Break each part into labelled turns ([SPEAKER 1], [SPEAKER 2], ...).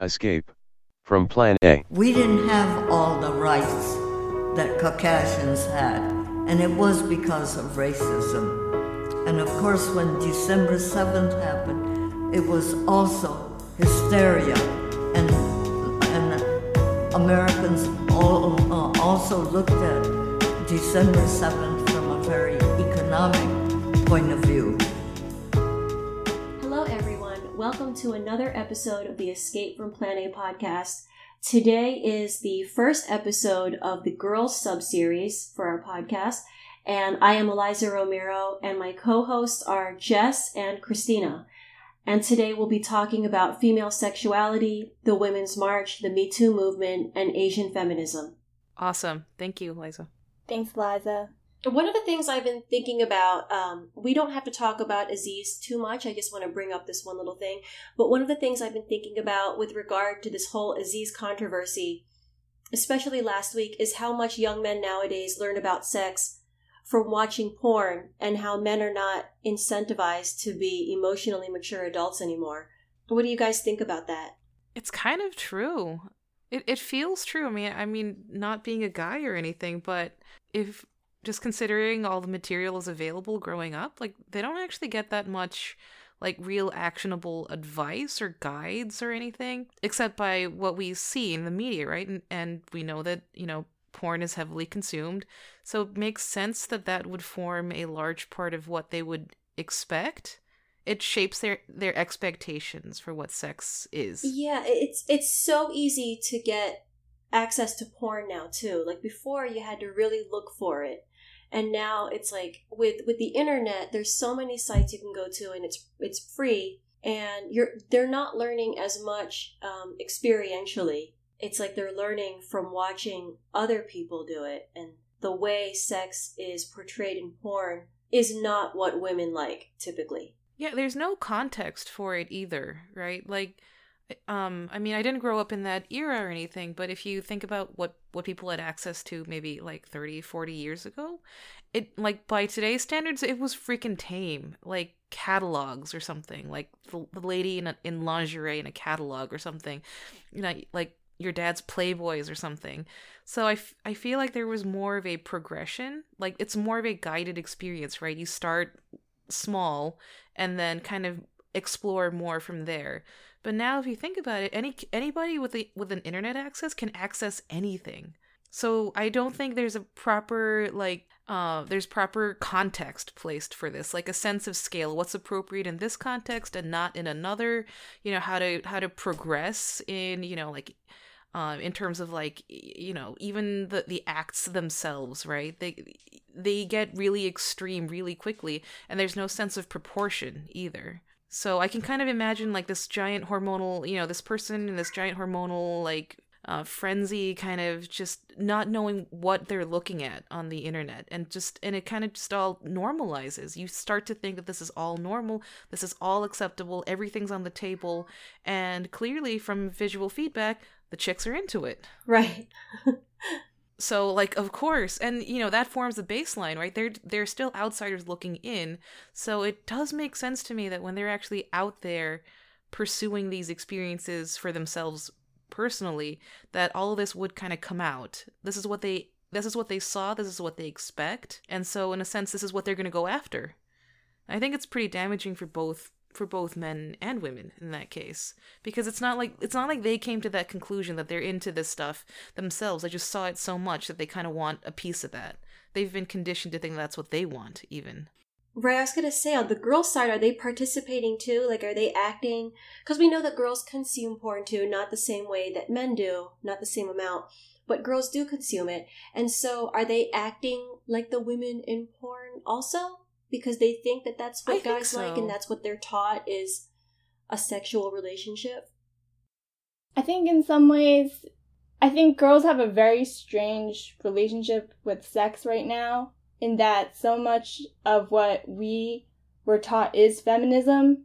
[SPEAKER 1] Escape from Plan A.
[SPEAKER 2] We didn't have all the rights that Caucasians had, and it was because of racism. And of course, when December 7th happened, it was also hysteria, and, and Americans all, uh, also looked at December 7th from a very economic point of view.
[SPEAKER 3] Hello, everyone. Welcome to another episode of the Escape from Plan A podcast. Today is the first episode of the Girls subseries for our podcast, and I am Eliza Romero, and my co hosts are Jess and Christina. And today we'll be talking about female sexuality, the Women's March, the Me Too movement, and Asian feminism.
[SPEAKER 4] Awesome. Thank you, Eliza.
[SPEAKER 5] Thanks, Liza.
[SPEAKER 3] One of the things I've been thinking about, um, we don't have to talk about Aziz too much. I just want to bring up this one little thing. But one of the things I've been thinking about with regard to this whole Aziz controversy, especially last week, is how much young men nowadays learn about sex from watching porn and how men are not incentivized to be emotionally mature adults anymore. What do you guys think about that?
[SPEAKER 4] It's kind of true. It it feels true. I mean, I mean, not being a guy or anything, but if just considering all the materials available growing up, like they don't actually get that much like real actionable advice or guides or anything except by what we see in the media, right? And and we know that, you know, porn is heavily consumed. So it makes sense that that would form a large part of what they would expect. It shapes their their expectations for what sex is.
[SPEAKER 3] Yeah, it's it's so easy to get access to porn now too. Like before you had to really look for it. And now it's like with with the internet there's so many sites you can go to and it's it's free and you're they're not learning as much um, experientially. It's like they're learning from watching other people do it and the way sex is portrayed in porn is not what women like typically.
[SPEAKER 4] Yeah, there's no context for it either, right? Like um i mean i didn't grow up in that era or anything but if you think about what what people had access to maybe like 30 40 years ago it like by today's standards it was freaking tame. Like catalogs or something like the, the lady in, a, in lingerie in a catalog or something you know like your dad's playboys or something. So I, f- I feel like there was more of a progression like it's more of a guided experience right? You start small and then kind of explore more from there but now, if you think about it, any anybody with a, with an internet access can access anything. So I don't think there's a proper like uh, there's proper context placed for this, like a sense of scale. What's appropriate in this context and not in another? You know how to how to progress in you know like um, in terms of like you know even the the acts themselves right they they get really extreme really quickly and there's no sense of proportion either so I can kind of imagine like this giant hormonal, you know, this person in this giant hormonal like uh, frenzy, kind of just not knowing what they're looking at on the internet, and just and it kind of just all normalizes. You start to think that this is all normal, this is all acceptable, everything's on the table, and clearly from visual feedback, the chicks are into it.
[SPEAKER 3] Right.
[SPEAKER 4] so like of course and you know that forms the baseline right? They're they're still outsiders looking in. So it does make sense to me that when they're actually out there pursuing these experiences for themselves personally that all of this would kind of come out. This is what they this is what they saw this is what they expect and so in a sense this is what they're going to go after. I think it's pretty damaging for both for both men and women in that case. Because it's not like it's not like they came to that conclusion that they're into this stuff themselves. They just saw it so much that they kind of want a piece of that. They've been conditioned to think that's what they want even.
[SPEAKER 3] Right i was gonna say on the girl side are they participating too? Like are they acting? Because we know that girls consume porn too not the same way that men do not the same amount but girls do consume it. And so are they acting like the women in porn also because they think that that's what I guys so. like and that's what they're taught is a sexual relationship?
[SPEAKER 5] I think in some ways, I think girls have a very strange relationship with sex right now, in that so much of what we were taught is feminism,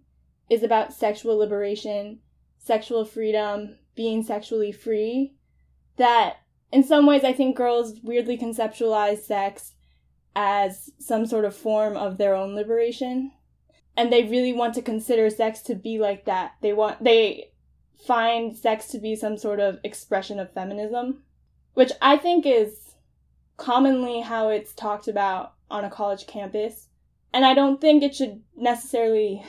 [SPEAKER 5] is about sexual liberation, sexual freedom, being sexually free, that in some ways I think girls weirdly conceptualize sex as some sort of form of their own liberation. And they really want to consider sex to be like that. They want, they find sex to be some sort of expression of feminism, which I think is commonly how it's talked about on a college campus. And I don't think it should necessarily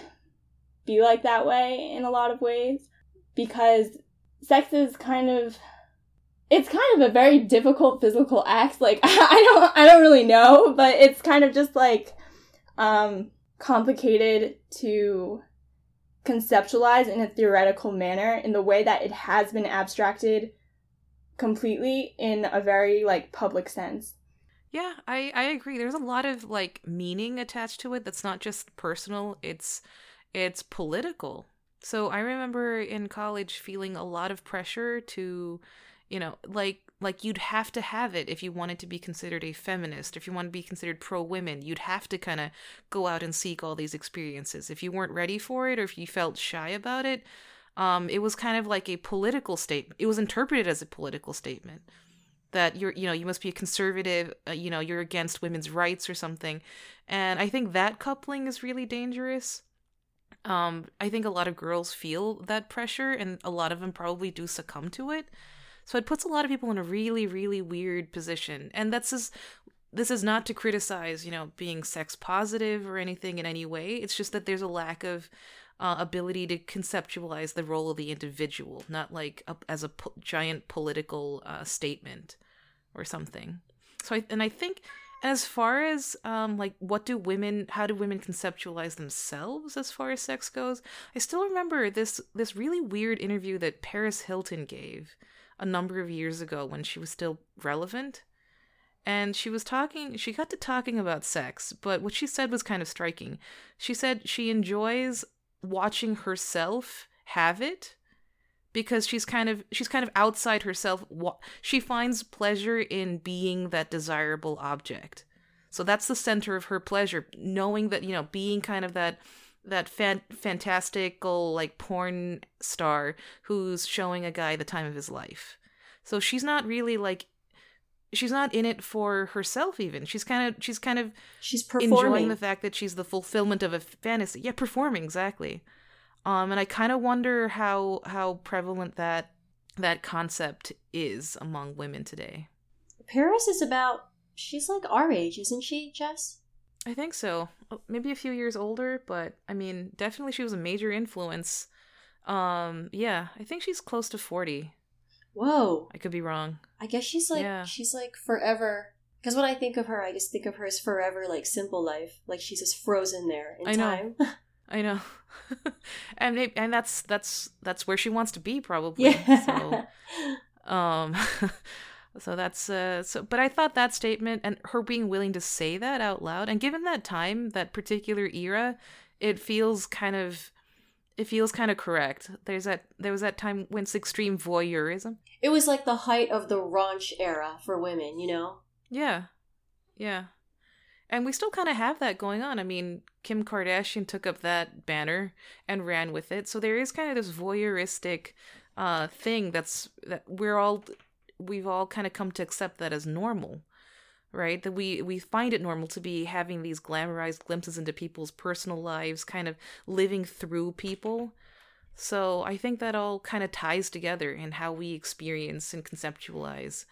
[SPEAKER 5] be like that way in a lot of ways because sex is kind of it's kind of a very difficult physical act like i don't i don't really know but it's kind of just like um complicated to conceptualize in a theoretical manner in the way that it has been abstracted completely in a very like public sense.
[SPEAKER 4] Yeah i i agree. There's a lot of like meaning attached to it that's not just personal it's it's political. So i remember in college feeling a lot of pressure to you know like like you'd have to have it if you wanted to be considered a feminist if you want to be considered pro women you'd have to kind of go out and seek all these experiences. If you weren't ready for it or if you felt shy about it um, it was kind of like a political statement it was interpreted as a political statement that you're you know you must be a conservative uh, you know you're against women's rights or something. And i think that coupling is really dangerous. Um, i think a lot of girls feel that pressure and a lot of them probably do succumb to it so it puts a lot of people in a really, really weird position. And that's just, this is not to criticize, you know, being sex positive or anything in any way. It's just that there's a lack of uh, ability to conceptualize the role of the individual, not like a, as a po- giant political uh, statement or something. So I and I think as far as um like what do women how do women conceptualize themselves as far as sex goes, I still remember this this really weird interview that Paris Hilton gave a number of years ago when she was still relevant. And she was talking, she got to talking about sex, but what she said was kind of striking. She said she enjoys watching herself have it because she's kind of she's kind of outside herself she finds pleasure in being that desirable object so that's the center of her pleasure knowing that you know being kind of that that fan- fantastical like porn star who's showing a guy the time of his life. So she's not really like she's not in it for herself even. She's kind of she's kind of
[SPEAKER 3] she's performing.
[SPEAKER 4] enjoying the fact that she's the fulfillment of a fantasy. Yeah, performing exactly. Um and I kind of wonder how how prevalent that that concept is among women today.
[SPEAKER 3] Paris is about she's like our age, isn't she, Jess?
[SPEAKER 4] I think so. Oh, maybe a few years older, but I mean, definitely she was a major influence. Um, yeah, I think she's close to 40.
[SPEAKER 3] Whoa.
[SPEAKER 4] I could be wrong.
[SPEAKER 3] I guess she's like yeah. she's like forever because when I think of her, I just think of her as forever like simple life, like she's just frozen there in
[SPEAKER 4] I
[SPEAKER 3] time.
[SPEAKER 4] Know. I know. and maybe, and that's that's that's where she wants to be probably.
[SPEAKER 3] Yeah.
[SPEAKER 4] So um So that's uh so but I thought that statement and her being willing to say that out loud and given that time, that particular era, it feels kind of it feels kind of correct. There's that there was that time when it's extreme voyeurism.
[SPEAKER 3] It was like the height of the raunch era for women, you know?
[SPEAKER 4] Yeah. Yeah. And we still kind of have that going on. I mean, Kim Kardashian took up that banner and ran with it. So there is kind of this voyeuristic uh thing that's that we're all we've all kind of come to accept that as normal right that we we find it normal to be having these glamorized glimpses into people's personal lives kind of living through people so i think that all kind of ties together in how we experience and conceptualize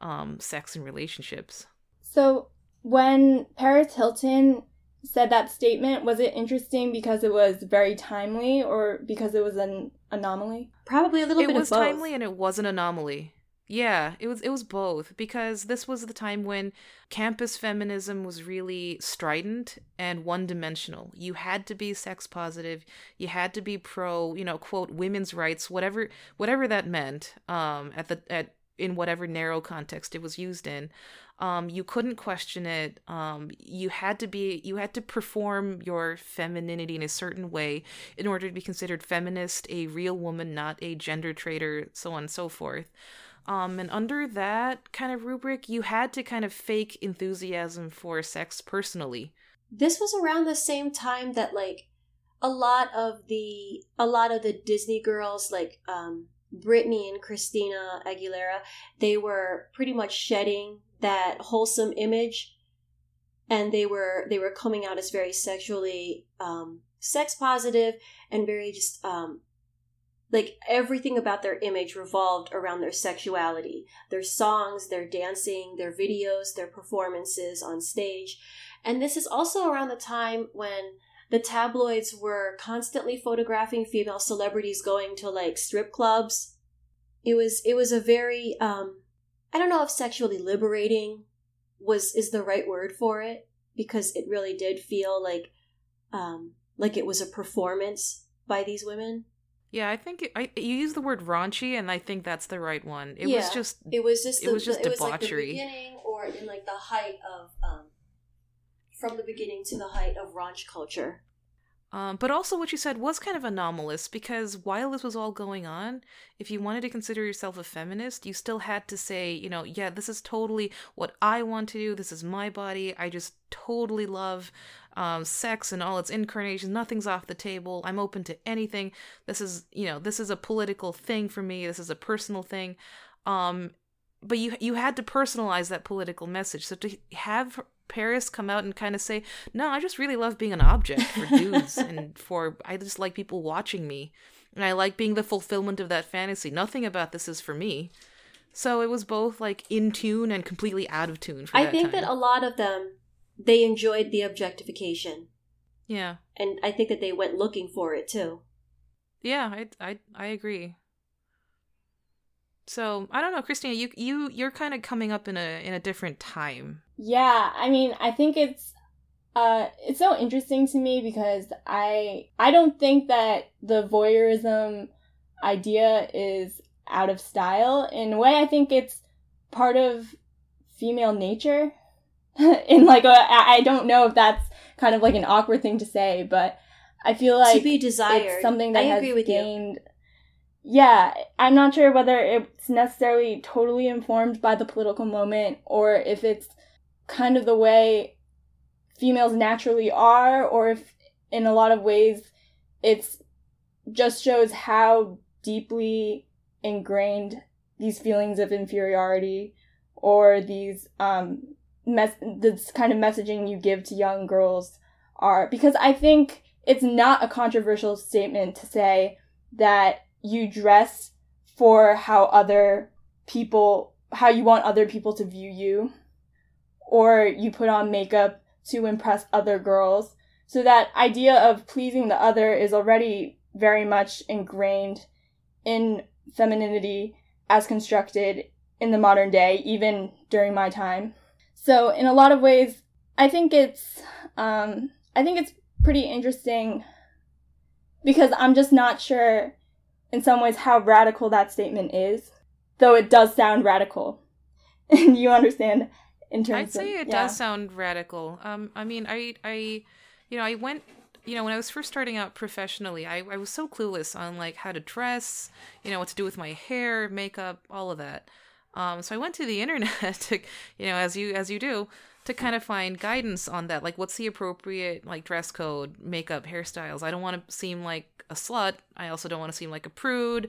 [SPEAKER 4] um, sex and relationships
[SPEAKER 5] so when paris hilton said that statement was it interesting because it was very timely or because it was an anomaly
[SPEAKER 3] probably a little bit.
[SPEAKER 4] it
[SPEAKER 3] bit
[SPEAKER 4] was
[SPEAKER 3] of both.
[SPEAKER 4] timely and it was an anomaly yeah, it was it was both because this was the time when campus feminism was really strident and one-dimensional. You had to be sex positive, you had to be pro, you know, quote women's rights, whatever whatever that meant um at the at in whatever narrow context it was used in. Um, you couldn't question it. Um, you had to be, you had to perform your femininity in a certain way in order to be considered feminist, a real woman, not a gender traitor, so on and so forth. Um, and under that kind of rubric, you had to kind of fake enthusiasm for sex personally.
[SPEAKER 3] This was around the same time that like a lot of the a lot of the Disney girls like um Britney and Christina Aguilera, they were pretty much shedding that wholesome image and they were they were coming out as very sexually um sex positive and very just um like everything about their image revolved around their sexuality. Their songs their dancing their videos their performances on stage. And this is also around the time when the tabloids were constantly photographing female celebrities going to like strip clubs. It was it was a very um i don't know if sexually liberating was is the right word for it because it really did feel like um like it was a performance by these women
[SPEAKER 4] Yeah, I think it, I you use the word raunchy, and I think that's the right one. It
[SPEAKER 3] Yeah.
[SPEAKER 4] was just
[SPEAKER 3] it was just
[SPEAKER 4] It
[SPEAKER 3] the,
[SPEAKER 4] was just
[SPEAKER 3] it was like the
[SPEAKER 4] debauchery.
[SPEAKER 3] beginning or in like the height of um from the beginning to the height of raunch culture
[SPEAKER 4] Um, but also, what you said was kind of anomalous because while this was all going on, if you wanted to consider yourself a feminist, you still had to say, you know, yeah, this is totally what I want to do. This is my body. I just totally love um, sex and all its incarnations. Nothing's off the table. I'm open to anything. This is, you know, this is a political thing for me. This is a personal thing. Um, but you you had to personalize that political message. So to have Paris come out and kind of say, "No, I just really love being an object for dudes and for I just like people watching me, and I like being the fulfillment of that fantasy. Nothing about this is for me." So it was both like in tune and completely out of tune for
[SPEAKER 3] i think
[SPEAKER 4] time.
[SPEAKER 3] that a lot of them they enjoyed the objectification
[SPEAKER 4] yeah,
[SPEAKER 3] and i think that they went looking for it too
[SPEAKER 4] yeah, I I I agree. So I don't know, Christina. You you you're kind of coming up in a in a different time.
[SPEAKER 5] Yeah, I mean, I think it's uh it's so interesting to me because I I don't think that the voyeurism idea is out of style. In a way, I think it's part of female nature. in like a, I don't know if that's kind of like an awkward thing to say, but I feel like
[SPEAKER 3] to be desired.
[SPEAKER 5] it's something that
[SPEAKER 3] i
[SPEAKER 5] has
[SPEAKER 3] agree with you.
[SPEAKER 5] gained yeah i'm not sure whether it's necessarily totally informed by the political moment or if it's kind of the way females naturally are or if in a lot of ways it's just shows how deeply ingrained these feelings of inferiority or these um mes- this kind of messaging you give to young girls are because i think it's not a controversial statement to say that you dress for how other people how you want other people to view you or you put on makeup to impress other girls. So that idea of pleasing the other is already very much ingrained in femininity as constructed in the modern day even during my time so in a lot of ways i think it's um i think it's pretty interesting because I'm just not sure in some ways how radical that statement is, though it does sound radical. And you understand in terms
[SPEAKER 4] I'd say
[SPEAKER 5] of
[SPEAKER 4] it
[SPEAKER 5] yeah.
[SPEAKER 4] does sound radical. Um, I mean, I, I, you know, I went, you know, when I was first starting out professionally, I, I was so clueless on like how to dress, you know, what to do with my hair, makeup, all of that. Um, so I went to the internet to, you know, as you as you do, to kind of find guidance on that. Like, what's the appropriate like dress code, makeup, hairstyles? I don't want to seem like a slut. I also don't want to seem like a prude.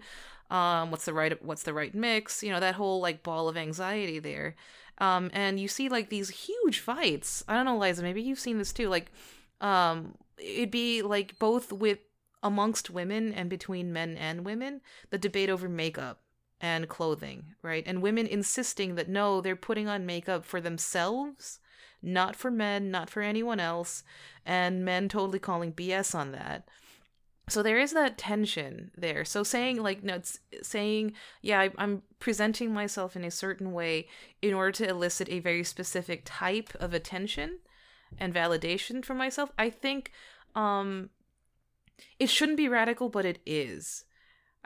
[SPEAKER 4] Um, what's the right what's the right mix? You know, that whole like ball of anxiety there. Um, and you see like these huge fights. I don't know, Liza, maybe you've seen this too. Like, um, it'd be like both with amongst women and between men and women, the debate over makeup and clothing, right? And women insisting that no, they're putting on makeup for themselves, not for men, not for anyone else, and men totally calling BS on that. So there is that tension there. So saying like no, it's saying yeah, I, I'm presenting myself in a certain way in order to elicit a very specific type of attention and validation from myself. I think um it shouldn't be radical, but it is.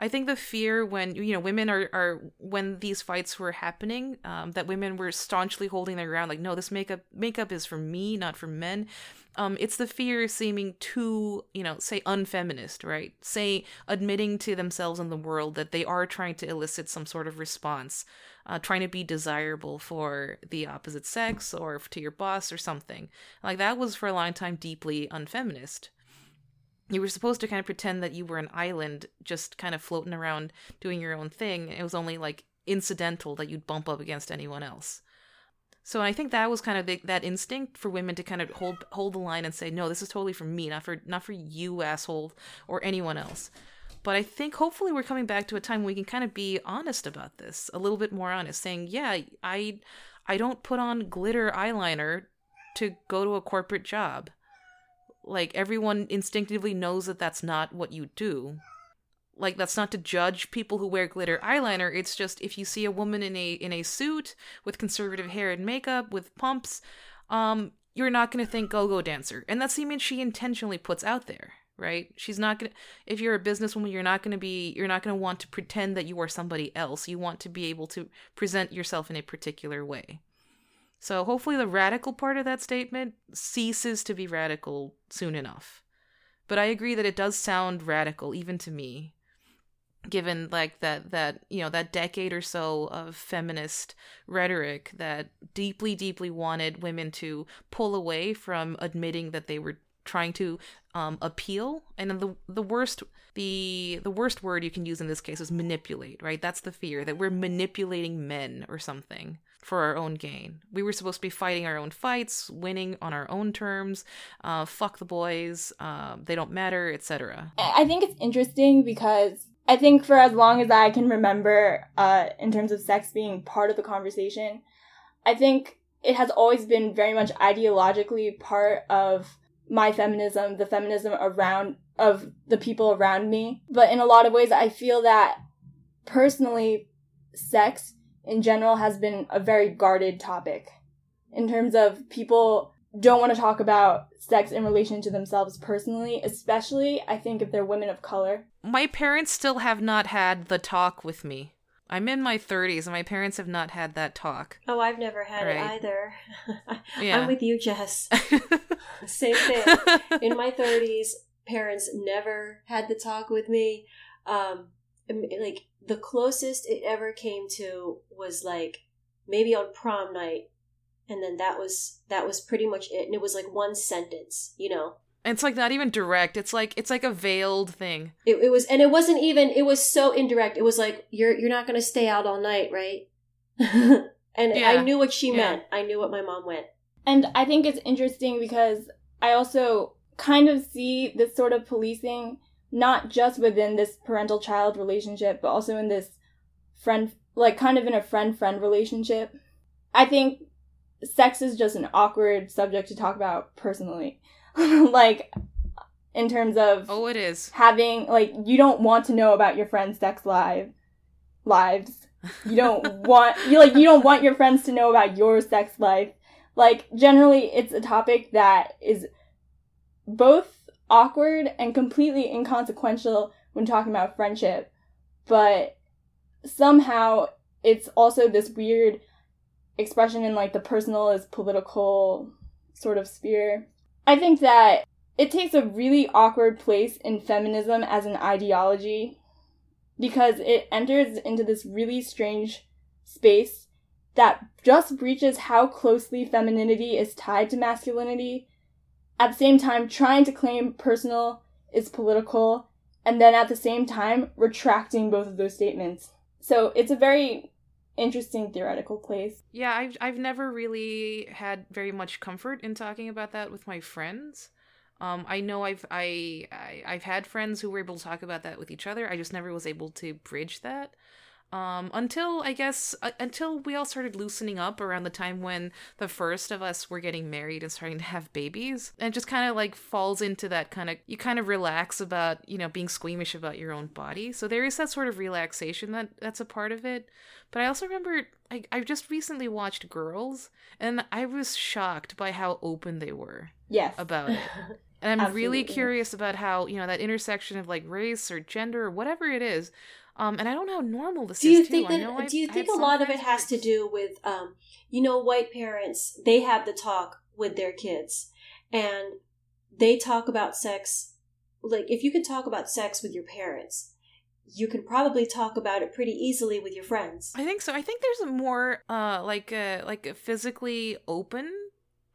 [SPEAKER 4] I think the fear when you know women are are when these fights were happening, um, that women were staunchly holding their ground, like no, this makeup makeup is for me, not for men. Um, it's the fear seeming too, you know, say unfeminist, right? Say admitting to themselves and the world that they are trying to elicit some sort of response, uh, trying to be desirable for the opposite sex or to your boss or something. Like that was for a long time deeply unfeminist you were supposed to kind of pretend that you were an island just kind of floating around doing your own thing. It was only like incidental that you'd bump up against anyone else. So i think that was kind of the, that instinct for women to kind of hold hold the line and say no this is totally for me not for not for you asshole or anyone else. But I think hopefully we're coming back to a time when we can kind of be honest about this, a little bit more honest, saying, yeah, I I don't put on glitter eyeliner to go to a corporate job. Like everyone instinctively knows that that's not what you do. Like that's not to judge people who wear glitter eyeliner. It's just if you see a woman in a in a suit with conservative hair and makeup with pumps, um, you're not going to think go-go dancer. And that's the image she intentionally puts out there right she's not gonna if you're a businesswoman you're not gonna be you're not gonna want to pretend that you are somebody else you want to be able to present yourself in a particular way so hopefully the radical part of that statement ceases to be radical soon enough. But i agree that it does sound radical even to me given like that that you know that decade or so of feminist rhetoric that deeply deeply wanted women to pull away from admitting that they were trying to um, appeal. And then the the worst the the worst word you can use in this case is manipulate right? That's the fear that we're manipulating men or something for our own gain we were supposed to be fighting our own fights winning on our own terms uh, fuck the boys uh, they don't matter etc
[SPEAKER 5] I think it's interesting because I think for as long as I can remember, uh, in terms of sex being part of the conversation, I think it has always been very much ideologically part of my feminism, the feminism around of the people around me. But in a lot of ways, I feel that personally, sex in general has been a very guarded topic in terms of people don't want to talk about sex in relation to themselves personally, especially I think if they're women of color.
[SPEAKER 4] My parents still have not had the talk with me. I'm in my 30s and my parents have not had that talk.
[SPEAKER 3] Oh, I've never had
[SPEAKER 4] Right.
[SPEAKER 3] it either.
[SPEAKER 4] Yeah.
[SPEAKER 3] I'm with you, Jess. Same thing. In my 30s, parents never had the talk with me. Um, like the closest it ever came to was like maybe on prom night, and then that was that was pretty much it. And it was like one sentence, you know.
[SPEAKER 4] it's like not even direct. It's like it's like a veiled thing.
[SPEAKER 3] It, it was, and it wasn't even. It was so indirect. It was like you're you're not going to stay out all night, right? and
[SPEAKER 4] Yeah.
[SPEAKER 3] I knew what she
[SPEAKER 4] Yeah.
[SPEAKER 3] meant. I knew what my mom went.
[SPEAKER 5] And I think it's interesting because I also kind of see this sort of policing not just within this parental child relationship, but also in this friend, like kind of in a friend friend relationship. I think sex is just an awkward subject to talk about personally. like, in terms of
[SPEAKER 4] Oh, it is.
[SPEAKER 5] having, like, you don't want to know about your friends' sex live lives. You don't want you like you don't want your friends to know about your sex life. Like generally it's a topic that is both awkward and completely inconsequential when talking about friendship, but somehow it's also this weird expression in like the personal is political sort of sphere. I think that it takes a really awkward place in feminism as an ideology because it enters into this really strange space that just breaches how closely femininity is tied to masculinity, at the same time trying to claim personal is political, and then at the same time retracting both of those statements. So it's a very interesting theoretical place.
[SPEAKER 4] Yeah, I've I've never really had very much comfort in talking about that with my friends. Um, I know I've I, I I've had friends who were able to talk about that with each other. I just never was able to bridge that. Um, until I guess uh, until we all started loosening up around the time when the first of us were getting married and starting to have babies, and it just kind of like falls into that kind of you kind of relax about you know being squeamish about your own body. So there is that sort of relaxation that that's a part of it. But I also remember I I just recently watched Girls, and I was shocked by how open they were
[SPEAKER 5] Yes.
[SPEAKER 4] about it. And I'm really curious about how, you know, that intersection of like race or gender or whatever it is. Um, and I don't know how normal this
[SPEAKER 3] do you
[SPEAKER 4] is
[SPEAKER 3] think
[SPEAKER 4] too.
[SPEAKER 3] That do you
[SPEAKER 4] I
[SPEAKER 3] think
[SPEAKER 4] have
[SPEAKER 3] a lot of it has to do with um you know white parents they have the talk with their kids and they talk about sex like if you can talk about sex with your parents you can probably talk about it pretty easily with your friends
[SPEAKER 4] I think so. I think there's a more uh like a like a physically open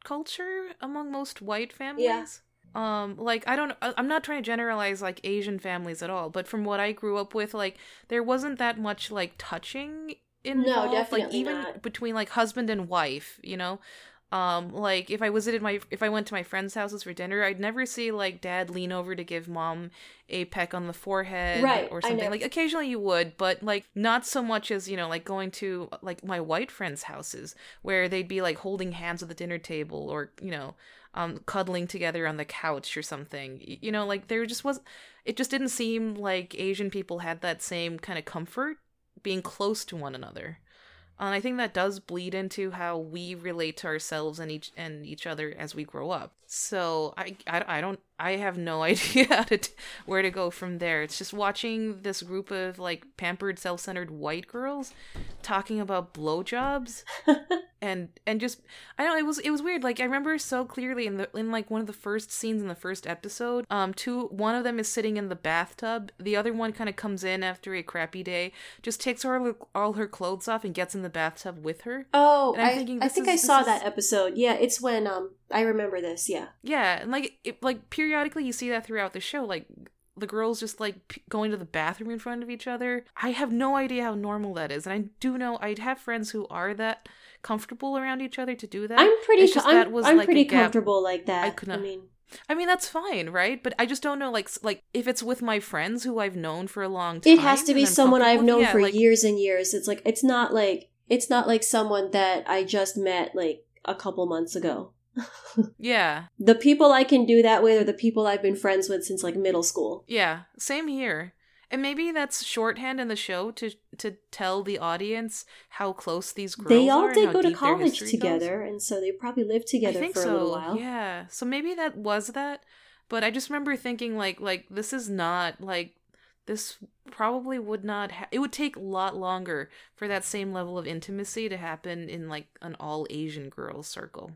[SPEAKER 4] culture among most white families. Um like I don't I'm not trying to generalize like Asian families at all, but from what I grew up with like there wasn't that much like touching involved like
[SPEAKER 3] definitely
[SPEAKER 4] even
[SPEAKER 3] not.
[SPEAKER 4] between like husband and wife, you know. Um, like if I visited my if I went to my friends' houses for dinner, I'd never see like dad lean over to give mom a peck on the forehead
[SPEAKER 3] Right,
[SPEAKER 4] or something. Like occasionally you would, but like not so much as, you know, like going to like my white friends' houses where they'd be like holding hands at the dinner table or, you know, um cuddling together on the couch or something. You know, like there just was it just didn't seem like Asian people had that same kind of comfort being close to one another. And I think that does bleed into how we relate to ourselves and each and each other as we grow up. So I, I, I don't I have no idea how to t- where to go from there. It's just watching this group of like pampered, self-centered white girls talking about blowjobs and and just I don't know it was it was weird. Like I remember so clearly in the in like one of the first scenes in the first episode, um, two one of them is sitting in the bathtub. The other one kind of comes in after a crappy day, just takes all her, all her clothes off and gets in the bathtub with her.
[SPEAKER 3] Oh, I,
[SPEAKER 4] thinking
[SPEAKER 3] I think
[SPEAKER 4] is-
[SPEAKER 3] I saw
[SPEAKER 4] is-
[SPEAKER 3] that episode. Yeah, it's when um I remember this. Yeah.
[SPEAKER 4] Yeah, and like it, like periodically you see that throughout the show, like the girls just like p- going to the bathroom in front of each other. I have no idea how normal that is, and I do know I'd have friends who are that comfortable around each other to do that.
[SPEAKER 3] I'm pretty I'm,
[SPEAKER 4] that was
[SPEAKER 3] I'm
[SPEAKER 4] like
[SPEAKER 3] pretty comfortable like that.
[SPEAKER 4] I
[SPEAKER 3] I,
[SPEAKER 4] could not-
[SPEAKER 3] mean,
[SPEAKER 4] I mean that's fine, right? But I just don't know, like like if it's with my friends who I've known for a long time.
[SPEAKER 3] it has to be someone I've known
[SPEAKER 4] yeah,
[SPEAKER 3] for
[SPEAKER 4] like,
[SPEAKER 3] years and years. It's like it's not like it's not like someone that I just met like a couple months ago.
[SPEAKER 4] Yeah,
[SPEAKER 3] The people I can do that with are the people I've been friends with since like middle school.
[SPEAKER 4] yeah, same here. And maybe that's shorthand in the show to to tell the audience how close these girls
[SPEAKER 3] They all did go to college
[SPEAKER 4] history goes.
[SPEAKER 3] together, and so they probably lived together
[SPEAKER 4] I think
[SPEAKER 3] for
[SPEAKER 4] so.
[SPEAKER 3] a little while.
[SPEAKER 4] Yeah. So maybe that was that, but I just remember thinking like like this is not like this probably would not ha- it would take a lot longer for that same level of intimacy to happen in like an all Asian girls circle.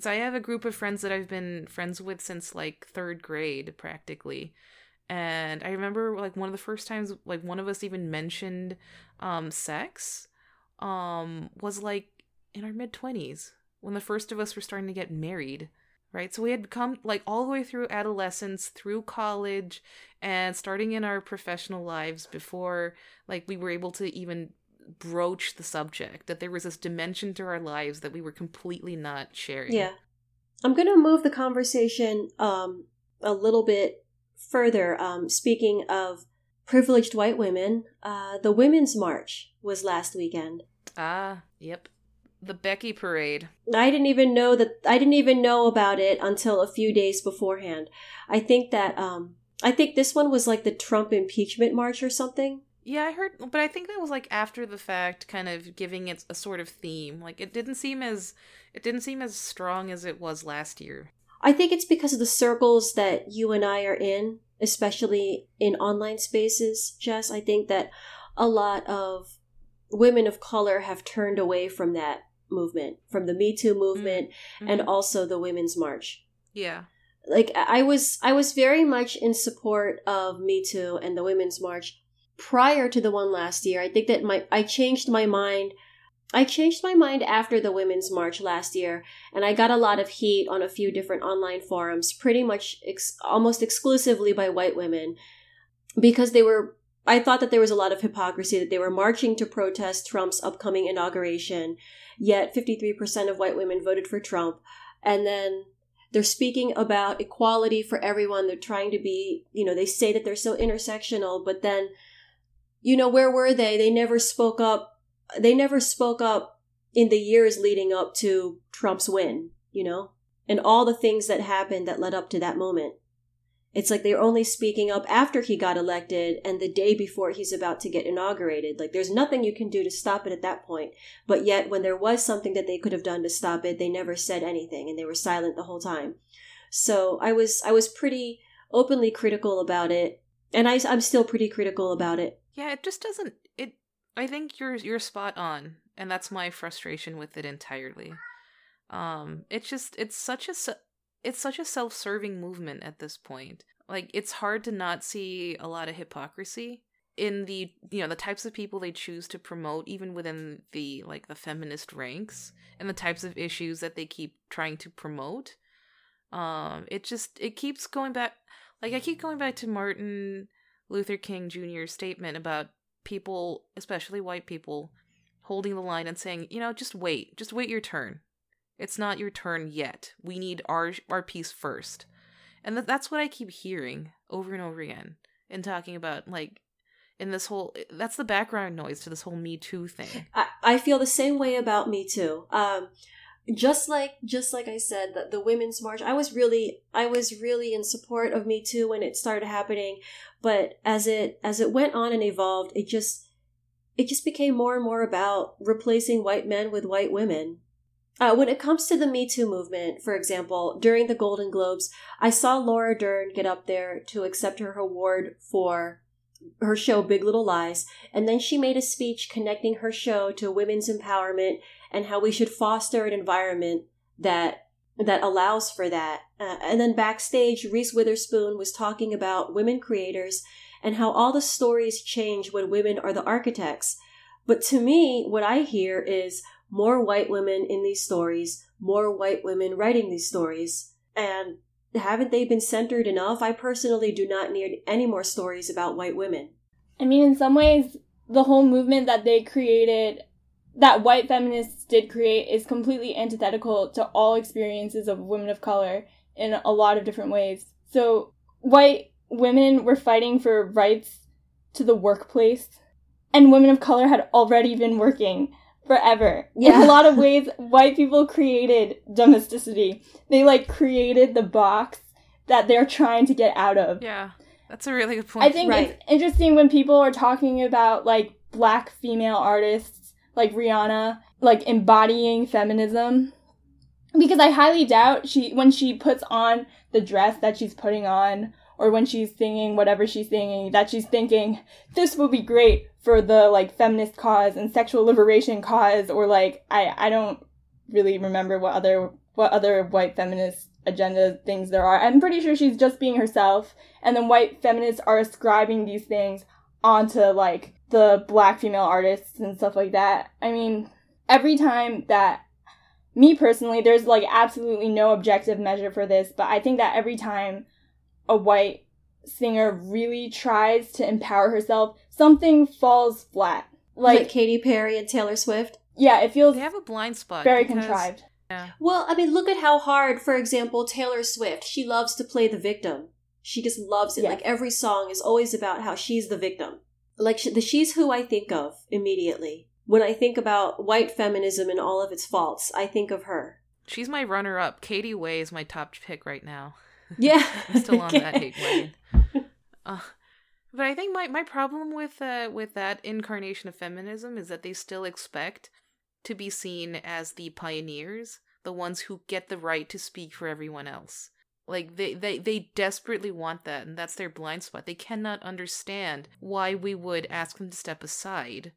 [SPEAKER 4] So I have a group of friends that I've been friends with since like 3rd grade practically. And I remember like one of the first times like one of us even mentioned um sex um was like in our mid 20s when the first of us were starting to get married right so we had come like all the way through adolescence through college and starting in our professional lives before like we were able to even broach the subject that there was this dimension to our lives that we were completely not sharing
[SPEAKER 3] Yeah. I'm going to move the conversation um, a little bit further. Um, speaking of privileged white women, uh, the Women's March was last weekend.
[SPEAKER 4] ah yep the becky parade
[SPEAKER 3] I didn't even know that I didn't even know about it until a few days beforehand. I think that um I think this one was like the Trump impeachment march or something.
[SPEAKER 4] Yeah, I heard, but I think that was like after the fact, kind of giving it a sort of theme. Like it didn't seem as it didn't seem as strong as it was last year.
[SPEAKER 3] I think it's because of the circles that you and I are in, especially in online spaces, Jess. I think that a lot of women of color have turned away from that movement, from the Me Too movement and
[SPEAKER 4] Mhm.
[SPEAKER 3] also the Women's March.
[SPEAKER 4] yeah,
[SPEAKER 3] Like I was I was very much in support of Me Too and the Women's March prior to the one last year. I think that my I changed my mind I changed my mind after the Women's March last year, and I got a lot of heat on a few different online forums, pretty much ex- almost exclusively by white women, because they were. I thought that there was a lot of hypocrisy that they were marching to protest Trump's upcoming inauguration, yet 53% of white women voted for Trump. And then they're speaking about equality for everyone. They're trying to be, you know, they say that they're so intersectional, but then, you know, where were they? They never spoke up. They never spoke up in the years leading up to Trump's win, you know, and all the things that happened that led up to that moment. It's like they're only speaking up after he got elected and the day before he's about to get inaugurated. Like there's nothing you can do to stop it at that point. But yet, when there was something that they could have done to stop it, they never said anything and they were silent the whole time. So I was I was pretty openly critical about it, and I, I'm still pretty critical about it.
[SPEAKER 4] Yeah. It just doesn't. It. I think you're you're spot on, and that's my frustration with it entirely. Um, it's just it's such a it's such a self-serving movement at this point. Like it's hard to not see a lot of hypocrisy in the you know the types of people they choose to promote even within the like the feminist ranks and the types of issues that they keep trying to promote um it just it keeps going back like i keep going back to martin luther king jr's statement about people especially white people holding the line and saying you know just wait just wait your turn It's not your turn yet. We need our our piece first. And th- that's what I keep hearing over and over again in talking about like in this whole that's the background noise to this whole me too thing
[SPEAKER 3] I, I feel the same way about me too um just like just like i said that the women's march i was really i was really in support of me too when it started happening but as it as it went on and evolved it just it just became more and more about replacing white men with white women. Uh, when it comes to the Me Too movement, for example, during the Golden Globes, I saw Laura Dern get up there to accept her award for her show Big Little Lies, and then she made a speech connecting her show to women's empowerment and how we should foster an environment that that allows for that. Uh, and then backstage, Reese Witherspoon was talking about women creators and how all the stories change when women are the architects. But to me, what I hear is more white women in these stories, more white women writing these stories, and haven't they been centered enough? I personally do not need any more stories about white women.
[SPEAKER 5] I mean, in some ways, the whole movement that they created, that white feminists did create, is completely antithetical to all experiences of women of color in a lot of different ways. So, white women were fighting for rights to the workplace, and women of color had already been working forever.
[SPEAKER 3] Yeah.
[SPEAKER 5] In a lot of ways, white people created domesticity. They like created the box that they're trying to get out of.
[SPEAKER 4] yeah that's a really good point
[SPEAKER 5] I think
[SPEAKER 3] Right.
[SPEAKER 5] it's interesting when people are talking about like black female artists like Rihanna like embodying feminism because I highly doubt she when she puts on the dress that she's putting on or when she's singing whatever she's singing that she's thinking this will be great for the like feminist cause and sexual liberation cause or like I I don't really remember what other what other white feminist agenda things there are. I'm pretty sure she's just being herself and then white feminists are ascribing these things onto like the black female artists and stuff like that. I mean, every time that me personally, there's like absolutely no objective measure for this, but I think that every time a white singer really tries to empower herself, something falls flat.
[SPEAKER 3] Like,
[SPEAKER 5] Like,
[SPEAKER 3] Katy Perry and Taylor Swift.
[SPEAKER 5] yeah, it feels
[SPEAKER 4] they have a blind spot
[SPEAKER 5] very
[SPEAKER 4] because-
[SPEAKER 5] contrived.
[SPEAKER 4] yeah
[SPEAKER 3] Well, I mean, look at how hard, for example, Taylor Swift, she loves to play the victim. She just loves it.
[SPEAKER 5] Yes.
[SPEAKER 3] Like every song is always about how she's the victim. Like the she's who I think of immediately. When I think about white feminism and all of its faults, I think of her.
[SPEAKER 4] she's my runner up katie way is my top pick right now
[SPEAKER 3] Yeah.
[SPEAKER 4] Still on that hate wagon. Uh, but I think my, my problem with uh, with that incarnation of feminism is that they still expect to be seen as the pioneers, the ones who get the right to speak for everyone else. Like they, they, they desperately want that, and that's their blind spot. They cannot understand why we would ask them to step aside.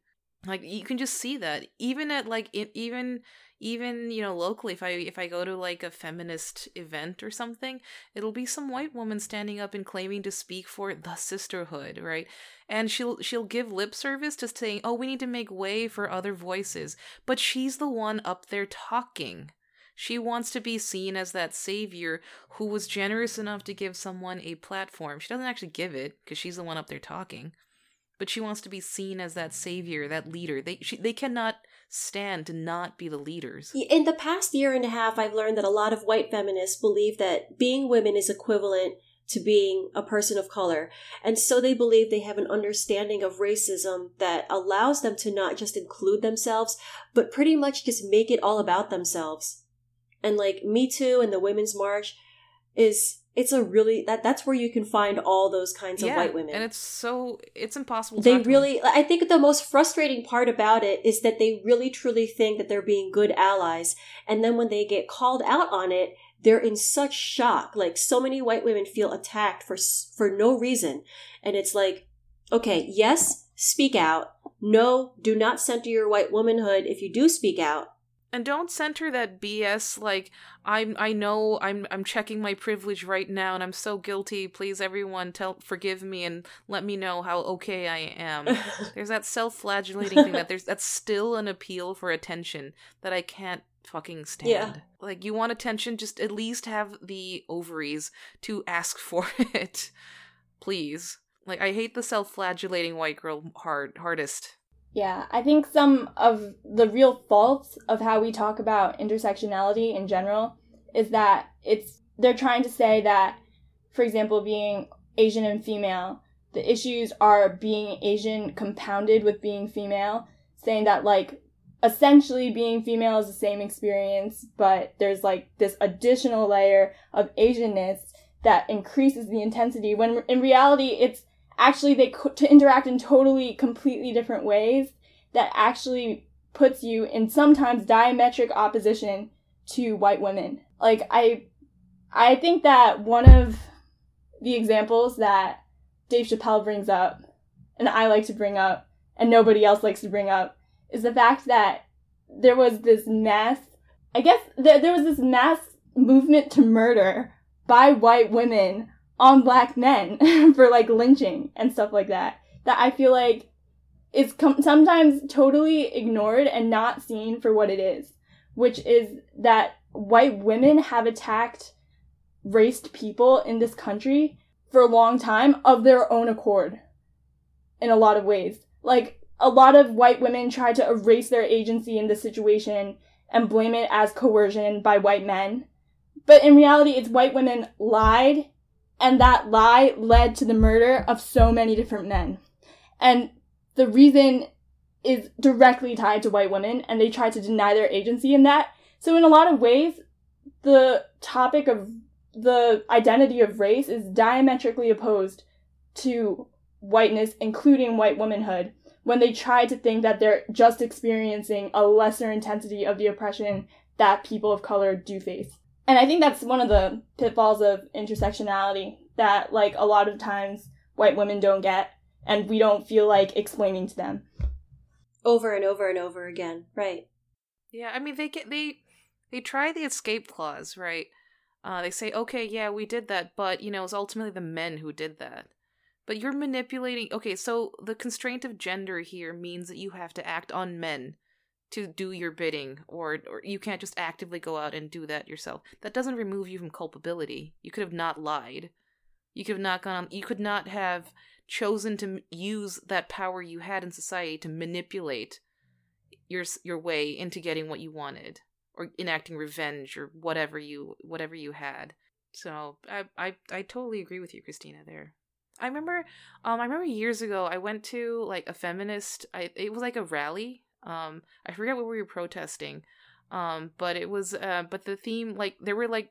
[SPEAKER 4] Like you can just see that even at like even even you know locally if i if i go to like a feminist event or something it'll be some white woman standing up and claiming to speak for the sisterhood right and she'll she'll give lip service to saying oh we need to make way for other voices but she's the one up there talking she wants to be seen as that savior who was generous enough to give someone a platform she doesn't actually give it because she's the one up there talking but she wants to be seen as that savior that leader they she, they cannot stand to not be the leaders
[SPEAKER 3] In the past year and a half, I've learned that a lot of white feminists believe that being women is equivalent to being a person of color. And so they believe they have an understanding of racism that allows them to not just include themselves, but pretty much just make it all about themselves. And like Me Too and the Women's March is it's a really that that's where you can find all those kinds of white women.
[SPEAKER 4] and it's so it's impossible. To
[SPEAKER 3] they really i think the most frustrating part about it is that they really truly think that they're being good allies. And then when they get called out on it they're in such shock. Like so many white women feel attacked for for no reason. And it's like okay yes speak out. No do not center your white womanhood if you do speak out
[SPEAKER 4] and don't center that BS like I'm I know I'm I'm checking my privilege right now and I'm so guilty. Please everyone tell forgive me and let me know how okay I am. there's that self-flagellating thing that there's that's still an appeal for attention that I can't fucking stand.
[SPEAKER 3] Yeah.
[SPEAKER 4] Like you want attention just at least have the ovaries to ask for it. Please. Like I hate the self-flagellating white girl hard hardest.
[SPEAKER 5] Yeah, I think some of the real faults of how we talk about intersectionality in general is that it's they're trying to say that, for example, being Asian and female, the issues are being Asian compounded with being female, saying that like essentially being female is the same experience, but there's like this additional layer of Asianness that increases the intensity when in reality it's actually they co- to interact in totally completely different ways that actually puts you in sometimes diametric opposition to white women. Like I I think that one of the examples that Dave Chappelle brings up and I like to bring up and nobody else likes to bring up is the fact that there was this mass I guess there, there was this mass movement to murder by white women on black men for like lynching and stuff like that. That I feel like is com- sometimes totally ignored and not seen for what it is, which is that white women have attacked raced people in this country for a long time of their own accord in a lot of ways. Like, a lot of white women try to erase their agency in this situation and blame it as coercion by white men. But in reality, it's white women lied, and that lie led to the murder of so many different men. And the reason is directly tied to white women, and they try to deny their agency in that. So, in a lot of ways, the topic of the identity of race is diametrically opposed to whiteness, including white womanhood, when they try to think that they're just experiencing a lesser intensity of the oppression that people of color do face. And I think that's one of the pitfalls of intersectionality that, like, a lot of times white women don't get, and we don't feel like explaining to them.
[SPEAKER 3] Over and over and over again, right?
[SPEAKER 4] Yeah, I mean they get they they try the escape clause, right? Uh, they say, okay, yeah, we did that, but you know, it's ultimately the men who did that. But you're manipulating. Okay, so the constraint of gender here means that you have to act on men to do your bidding, or or you can't just actively go out and do that yourself. That doesn't remove you from culpability. You could have not lied. You could have not gone. You could not have chosen to use that power you had in society to manipulate your your way into getting what you wanted or enacting revenge or whatever you whatever you had. So I I I totally agree with you, Christina. There. I remember um I remember years ago I went to like a feminist I it was like a rally. Um I forget what we were protesting. Um but it was uh but the theme like there were like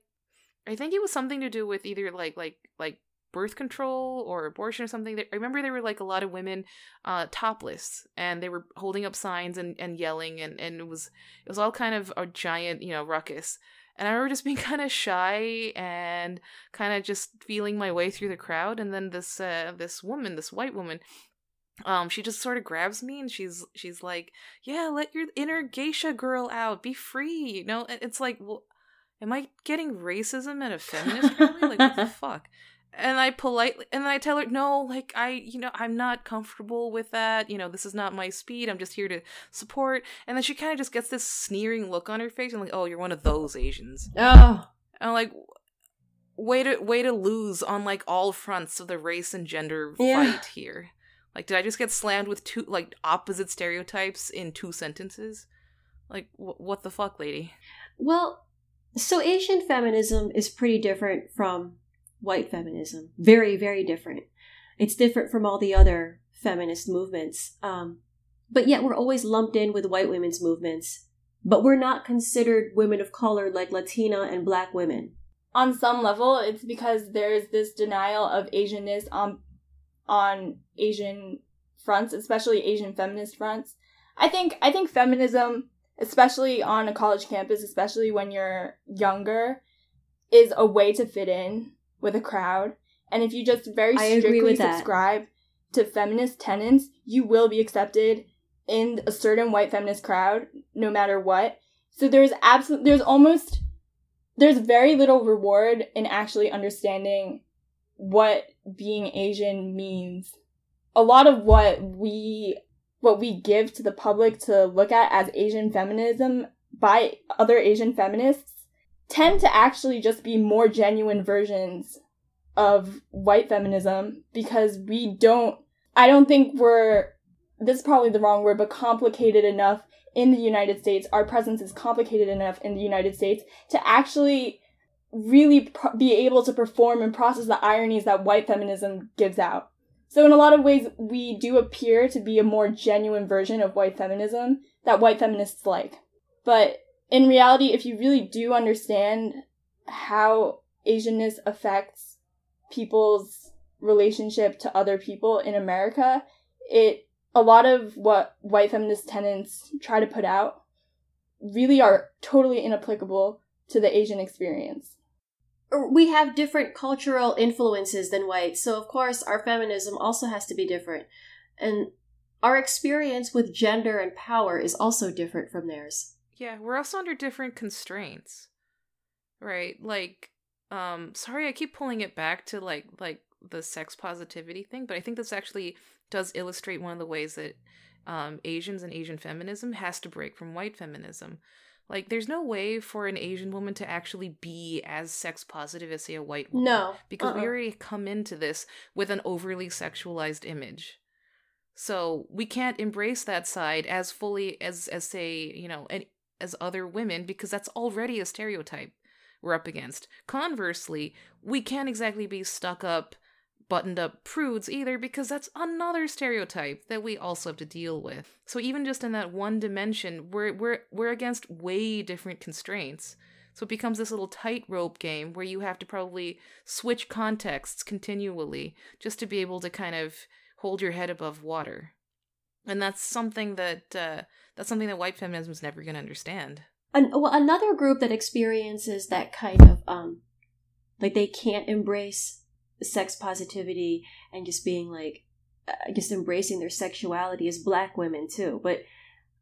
[SPEAKER 4] I think it was something to do with either like like like birth control or abortion or something. I remember there were like a lot of women uh, topless and they were holding up signs and, and yelling and, and it was it was all kind of a giant, you know, ruckus. And I remember just being kind of shy and kind of just feeling my way through the crowd. And then this uh, this woman, this white woman, um, she just sort of grabs me and she's she's like, "Yeah, let your inner geisha girl out. Be free." You know, it's like, well, am I getting racism at a feminist rally? like, what the fuck? and I politely and then I tell her no like I you know I'm not comfortable with that you know this is not my speed I'm just here to support and then she kind of just gets this sneering look on her face and like oh you're one of those Asians
[SPEAKER 3] oh
[SPEAKER 4] and I'm like way to way to lose on like all fronts of the race and gender
[SPEAKER 3] Yeah.
[SPEAKER 4] fight here like did I just get slammed with two like opposite stereotypes in two sentences like wh- what the fuck lady
[SPEAKER 3] Well, so Asian feminism is pretty different from white feminism. Very, very different. It's different from all the other feminist movements. Um, but yet we're always lumped in with white women's movements. But we're not considered women of color like Latina and black women.
[SPEAKER 5] on some level it's because there's this denial of asianness on on asian fronts especially asian feminist fronts. I think i think feminism especially on a college campus especially when you're younger is a way to fit in with a crowd. And if you just very strictly
[SPEAKER 3] with that.
[SPEAKER 5] subscribe to feminist tenets you will be accepted in a certain white feminist crowd no matter what. So there's absolute there's almost there's very little reward in actually understanding what being Asian means. A lot of what we what we give to the public to look at as Asian feminism by other Asian feminists tend to actually just be more genuine versions of white feminism because we don't I don't think we're this is probably the wrong word, but complicated enough in the United States. Our presence is complicated enough in the United States to actually really be able to perform and process the ironies that white feminism gives out. So in a lot of ways, we do appear to be a more genuine version of white feminism that white feminists like. But in reality, if you really do understand how Asianness affects people's relationship to other people in America, it a lot of what white feminist tenants try to put out really are totally inapplicable to the Asian experience.
[SPEAKER 3] We have different cultural influences than whites, so of course our feminism also has to be different. And our experience with gender and power is also different from theirs.
[SPEAKER 4] Yeah, we're also under different constraints. Right? Like um sorry I keep pulling it back to like like the sex positivity thing, but I think this actually does illustrate one of the ways that um, Asians and Asian feminism has to break from white feminism. Like, there's no way for an Asian woman to actually be as sex positive as, say, a white woman.
[SPEAKER 3] No.
[SPEAKER 4] Because
[SPEAKER 3] uh-uh.
[SPEAKER 4] we already come into this with an overly sexualized image. So we can't embrace that side as fully as, as say, you know, as other women because that's already a stereotype we're up against. Conversely, we can't exactly be stuck up buttoned up prudes either because that's another stereotype that we also have to deal with. So even just in that one dimension, we're we're we're against way different constraints. So it becomes this little tightrope game where you have to probably switch contexts continually just to be able to kind of hold your head above water. And that's something that uh, that's something that white feminism is never going to understand.
[SPEAKER 3] An- well, another group that experiences that kind of um, like they can't embrace sex positivity and just being like uh, just embracing their sexuality as black women too. But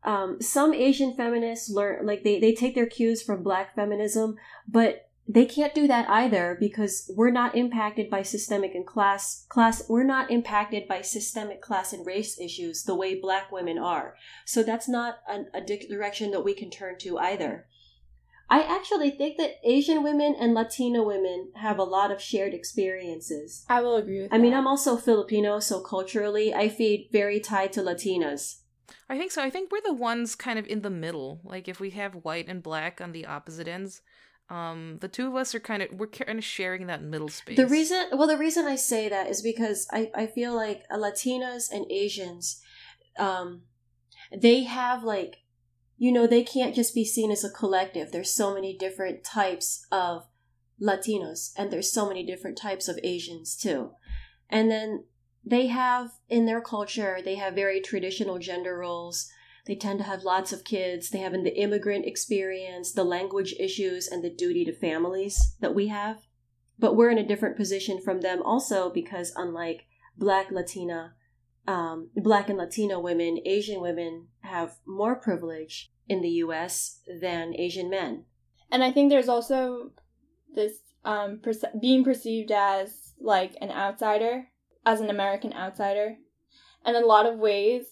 [SPEAKER 3] um, some asian feminists learn like they, they take their cues from black feminism but they can't do that either because we're not impacted by systemic and class class we're not impacted by systemic class and race issues the way black women are. So that's not a direction that we can turn to either I actually think that Asian women and Latino women have a lot of shared experiences.
[SPEAKER 5] I will agree with
[SPEAKER 3] I
[SPEAKER 5] that.
[SPEAKER 3] mean, I'm also Filipino, so culturally, I feel very tied to Latinas.
[SPEAKER 4] I think so. I think we're the ones kind of in the middle. Like if we have white and black on the opposite ends, um, the two of us are kind of we're kind of sharing that middle space.
[SPEAKER 3] The reason, well, the reason I say that is because I I feel like Latinas and Asians, um, they have like you know, they can't just be seen as a collective. There's so many different types of Latinos and there's so many different types of Asians too. And then they have in their culture, they have very traditional gender roles. They tend to have lots of kids. They have in the immigrant experience, the language issues, and the duty to families that we have. But we're in a different position from them also because, unlike Black, Latina, um, Black and Latino women, Asian women have more privilege in the US than Asian men.
[SPEAKER 5] And I think there's also this um, perce- being perceived as like an outsider, as an American outsider. And in a lot of ways,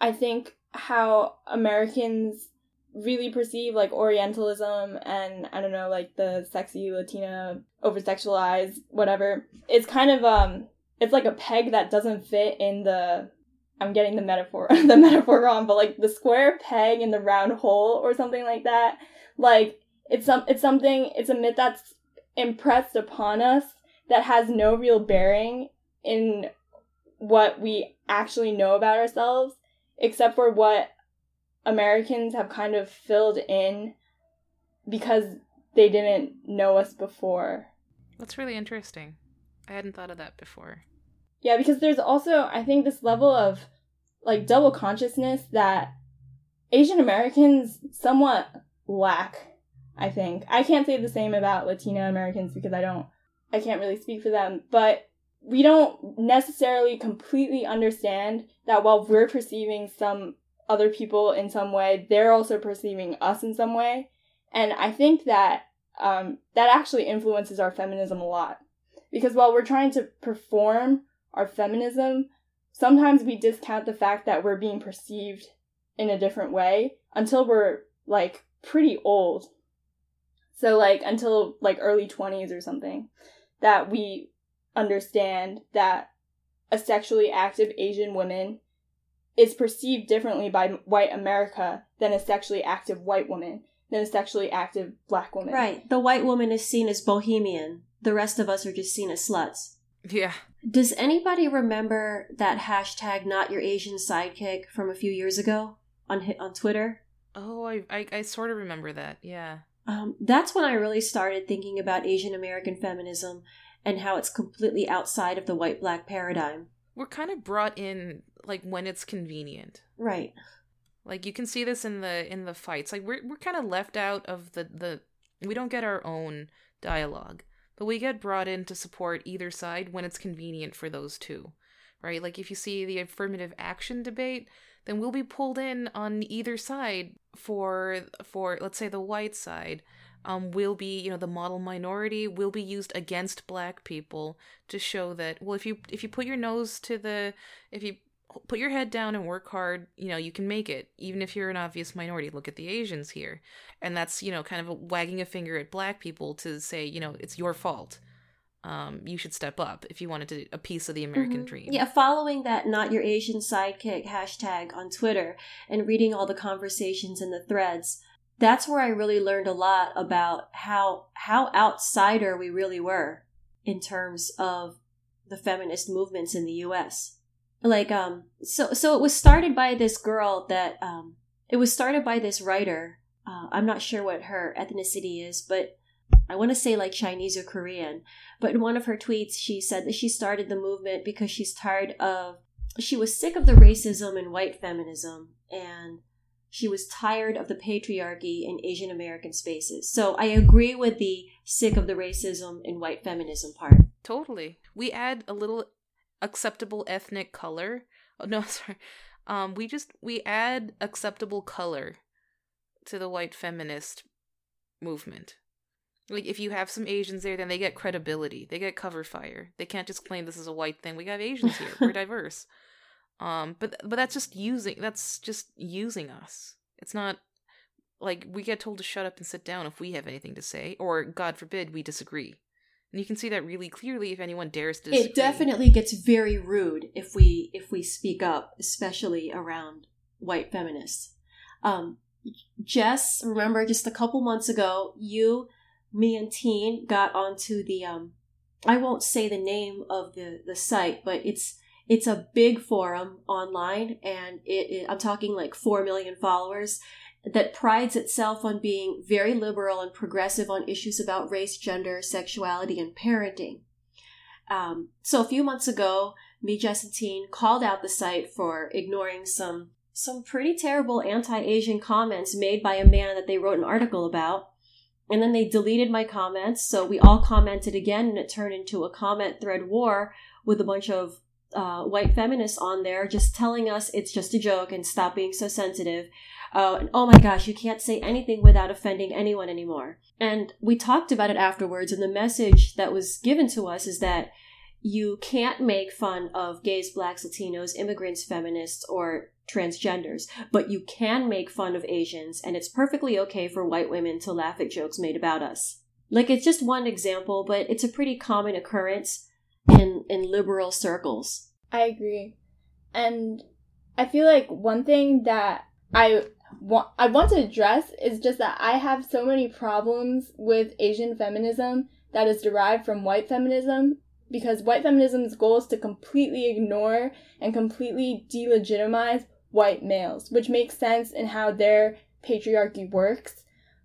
[SPEAKER 5] I think how Americans really perceive like Orientalism and I don't know, like the sexy Latina, over sexualized, whatever, it's kind of um it's like a peg that doesn't fit in the I'm getting the metaphor the metaphor wrong, but like the square peg in the round hole or something like that. Like it's some it's something it's a myth that's impressed upon us that has no real bearing in what we actually know about ourselves except for what Americans have kind of filled in because they didn't know us before.
[SPEAKER 4] That's really interesting. I hadn't thought of that before.
[SPEAKER 5] Yeah, because there's also, I think, this level of like double consciousness that Asian Americans somewhat lack. I think. I can't say the same about Latino Americans because I don't, I can't really speak for them, but we don't necessarily completely understand that while we're perceiving some other people in some way, they're also perceiving us in some way. And I think that um, that actually influences our feminism a lot. Because while we're trying to perform our feminism, sometimes we discount the fact that we're being perceived in a different way until we're like pretty old. So like until like early 20s or something that we understand that a sexually active Asian woman is perceived differently by white America than a sexually active white woman than a sexually active black woman.
[SPEAKER 3] Right. The white woman is seen as bohemian. The rest of us are just seen as sluts.
[SPEAKER 4] Yeah.
[SPEAKER 3] Does anybody remember that hashtag not your Asian sidekick from a few years ago on on Twitter?
[SPEAKER 4] Oh, I, I, I sort of remember that. Yeah.
[SPEAKER 3] Um, that's when I really started thinking about Asian American feminism and how it's completely outside of the white black paradigm.
[SPEAKER 4] We're kind of brought in like when it's convenient.
[SPEAKER 3] Right.
[SPEAKER 4] Like you can see this in the in the fights. Like we're we're kind of left out of the the we don't get our own dialogue, but we get brought in to support either side when it's convenient for those two. Right? Like if you see the affirmative action debate, then we'll be pulled in on either side for for let's say the white side um, will be you know the model minority will be used against black people to show that well if you if you put your nose to the if you put your head down and work hard you know you can make it even if you're an obvious minority look at the asians here and that's you know kind of a wagging a finger at black people to say you know it's your fault um, you should step up if you wanted to a piece of the american
[SPEAKER 3] Mhm.
[SPEAKER 4] dream
[SPEAKER 3] Yeah, following that not your Asian sidekick hashtag on Twitter and reading all the conversations in the threads, that's where I really learned a lot about how how outsider we really were in terms of the feminist movements in the US. Like um so so it was started by this girl that um it was started by this writer. Uh, I'm not sure what her ethnicity is, but I want to say like Chinese or Korean. But in one of her tweets, she said that she started the movement because she's tired of, she was sick of the racism and white feminism and she was tired of the patriarchy in Asian American spaces. So I agree with the sick of the racism and white feminism part.
[SPEAKER 4] Totally. We add a little acceptable ethnic color. Oh, no, sorry. Um, we just we add acceptable color to the white feminist movement. Like if you have some Asians there, then they get credibility. They get cover fire. They can't just claim this is a white thing. We got Asians here. We're diverse. Um, but but that's just using. That's just using us. It's not like we get told to shut up and sit down if we have anything to say, or God forbid we disagree. And you can see that really clearly if anyone dares to.
[SPEAKER 3] It definitely gets very rude if we if we speak up, especially around white feminists. Um, Jess, remember just a couple months ago, you, me, and Teen got onto the um, I won't say the name of the the site, but it's it's a big forum online, and it, it I'm talking like four million followers that prides itself on being very liberal and progressive on issues about race, gender, sexuality, and parenting. Um, so a few months ago, me, Teen called out the site for ignoring some some pretty terrible anti-Asian comments made by a man that they wrote an article about. And then they deleted my comments, so we all commented again, and it turned into a comment thread war with a bunch of uh, white feminists on there just telling us it's just a joke and stop being so sensitive. Uh, and oh my gosh, you can't say anything without offending anyone anymore. And we talked about it afterwards, and the message that was given to us is that you can't make fun of gays, blacks, Latinos, immigrants, feminists, or transgenders, but you can make fun of Asians, and it's perfectly okay for white women to laugh at jokes made about us. Like, it's just one example, but it's a pretty common occurrence in, in liberal circles.
[SPEAKER 5] I agree. And I feel like one thing that I want I want to address is just that I have so many problems with Asian feminism that is derived from white feminism because white feminism's goal is to completely ignore and completely delegitimize white males, which makes sense in how their patriarchy works.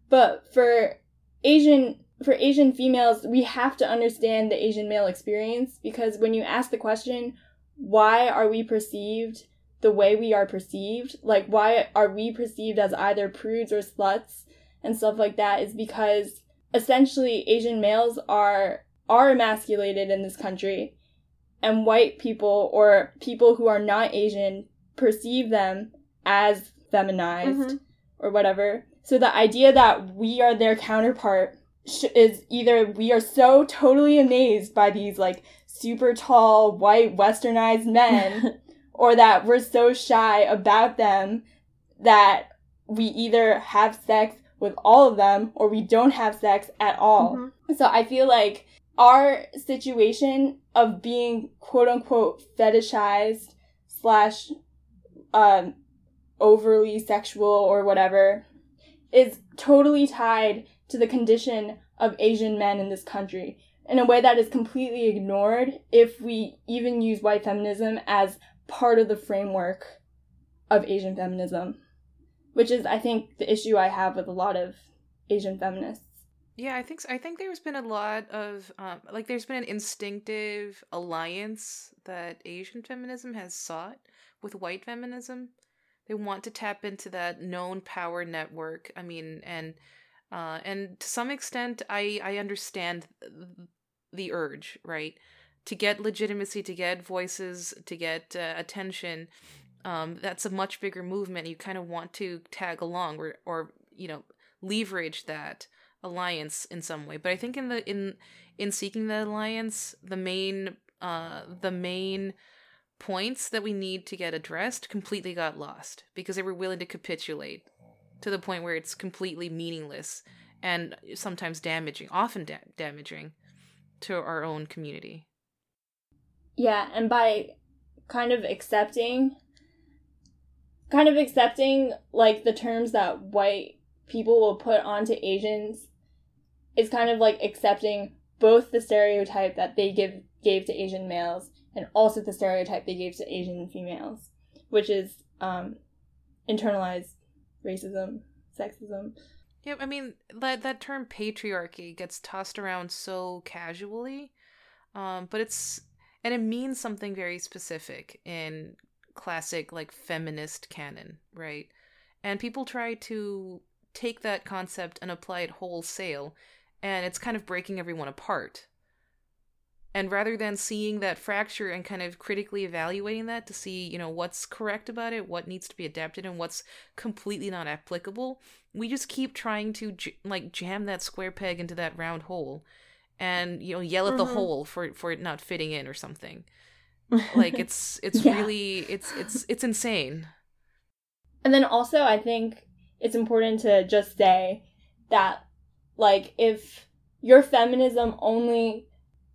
[SPEAKER 5] But for Asian for Asian females, we have to understand the Asian male experience because when you ask the question, why are we perceived the way we are perceived? Like, why are we perceived as either prudes or sluts and stuff like that? Is because essentially Asian males are are emasculated in this country, and white people or people who are not Asian perceive them as feminized
[SPEAKER 3] Mhm.
[SPEAKER 5] or whatever. So the idea that we are their counterpart sh- is either we are so totally amazed by these like super tall white westernized men or that we're so shy about them that we either have sex with all of them or we don't have sex at all.
[SPEAKER 3] Mhm.
[SPEAKER 5] So I feel like our situation of being quote unquote fetishized slash um, overly sexual or whatever is totally tied to the condition of Asian men in this country in a way that is completely ignored if we even use white feminism as part of the framework of Asian feminism, which is, I think, the issue I have with a lot of Asian feminists.
[SPEAKER 4] Yeah, I think so. I think there's been a lot of um, like there's been an instinctive alliance that Asian feminism has sought with white feminism. They want to tap into that known power network. I mean, and uh, and to some extent, I I understand the urge, right, to get legitimacy, to get voices, to get uh, attention. Um, that's a much bigger movement. You kind of want to tag along or or you know leverage that alliance in some way. But I think in the in in seeking the alliance, the main uh the main points that we need to get addressed completely got lost because they were willing to capitulate to the point where it's completely meaningless and sometimes damaging, often da- damaging to our own community.
[SPEAKER 5] Yeah, and by kind of accepting kind of accepting like the terms that white people will put onto Asians is kind of like accepting both the stereotype that they give gave to Asian males and also the stereotype they gave to Asian females, which is um, internalized racism, sexism.
[SPEAKER 4] Yeah, I mean that that term patriarchy gets tossed around so casually, um, but it's and it means something very specific in classic like feminist canon, right? And people try to take that concept and apply it wholesale, and it's kind of breaking everyone apart. And rather than seeing that fracture and kind of critically evaluating that to see, you know, what's correct about it, what needs to be adapted, and what's completely not applicable, we just keep trying to like jam that square peg into that round hole, and you know, yell at mm-hmm. the hole for for it not fitting in or something. like it's it's yeah. really it's it's it's insane.
[SPEAKER 5] And then also, I think it's important to just say that like if your feminism only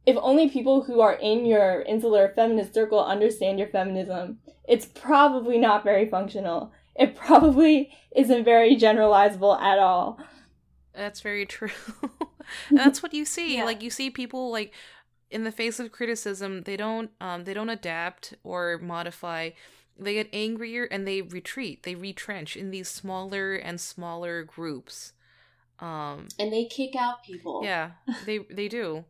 [SPEAKER 5] if only people who are in your insular feminist circle understand your feminism, it's probably not very functional. It probably isn't very generalizable at all.
[SPEAKER 4] That's very true. that's what you see. Yeah. Like you see people like in the face of criticism, they don't um they don't adapt or modify. They get angrier and they retreat. They retrench in these smaller and smaller groups. Um
[SPEAKER 3] and they kick out people.
[SPEAKER 4] Yeah they they do.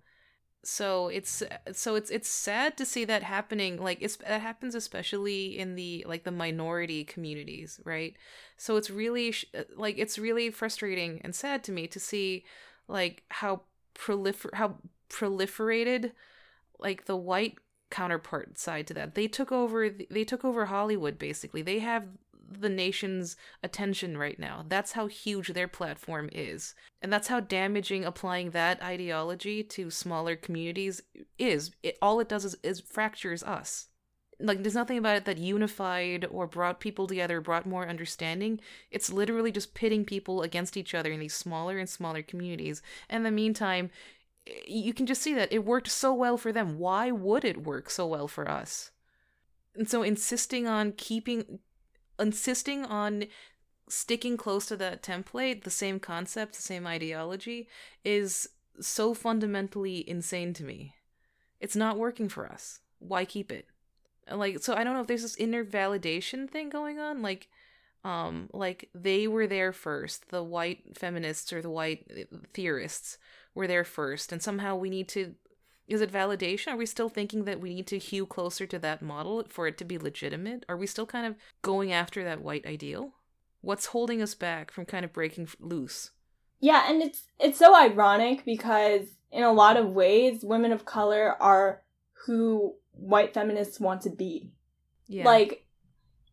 [SPEAKER 4] So it's so it's it's sad to see that happening. Like it's that happens especially in the like the minority communities right? So it's really like it's really frustrating and sad to me to see like how prolifer how proliferated like the white counterpart side to that. They took over they took over Hollywood basically. They have the nation's attention right now. That's how huge their platform is. And that's how damaging applying that ideology to smaller communities is. It, all it does is, is fractures us. Like, there's nothing about it that unified or brought people together, brought more understanding. It's literally just pitting people against each other in these smaller and smaller communities. And in the meantime, you can just see that it worked so well for them. Why would it work so well for us? And so insisting on keeping insisting on sticking close to that template, the same concept, the same ideology is so fundamentally insane to me. It's not working for us. Why keep it? Like so I don't know if there's this inner validation thing going on like um like they were there first, the white feminists or the white uh, theorists were there first, and somehow we need to. Is it validation? Are we still thinking that we need to hew closer to that model for it to be legitimate? Are we still kind of going after that white ideal? What's holding us back from kind of breaking loose?
[SPEAKER 5] Yeah, and it's it's so ironic because in a lot of ways, women of color are who white feminists want to be. Yeah. Like,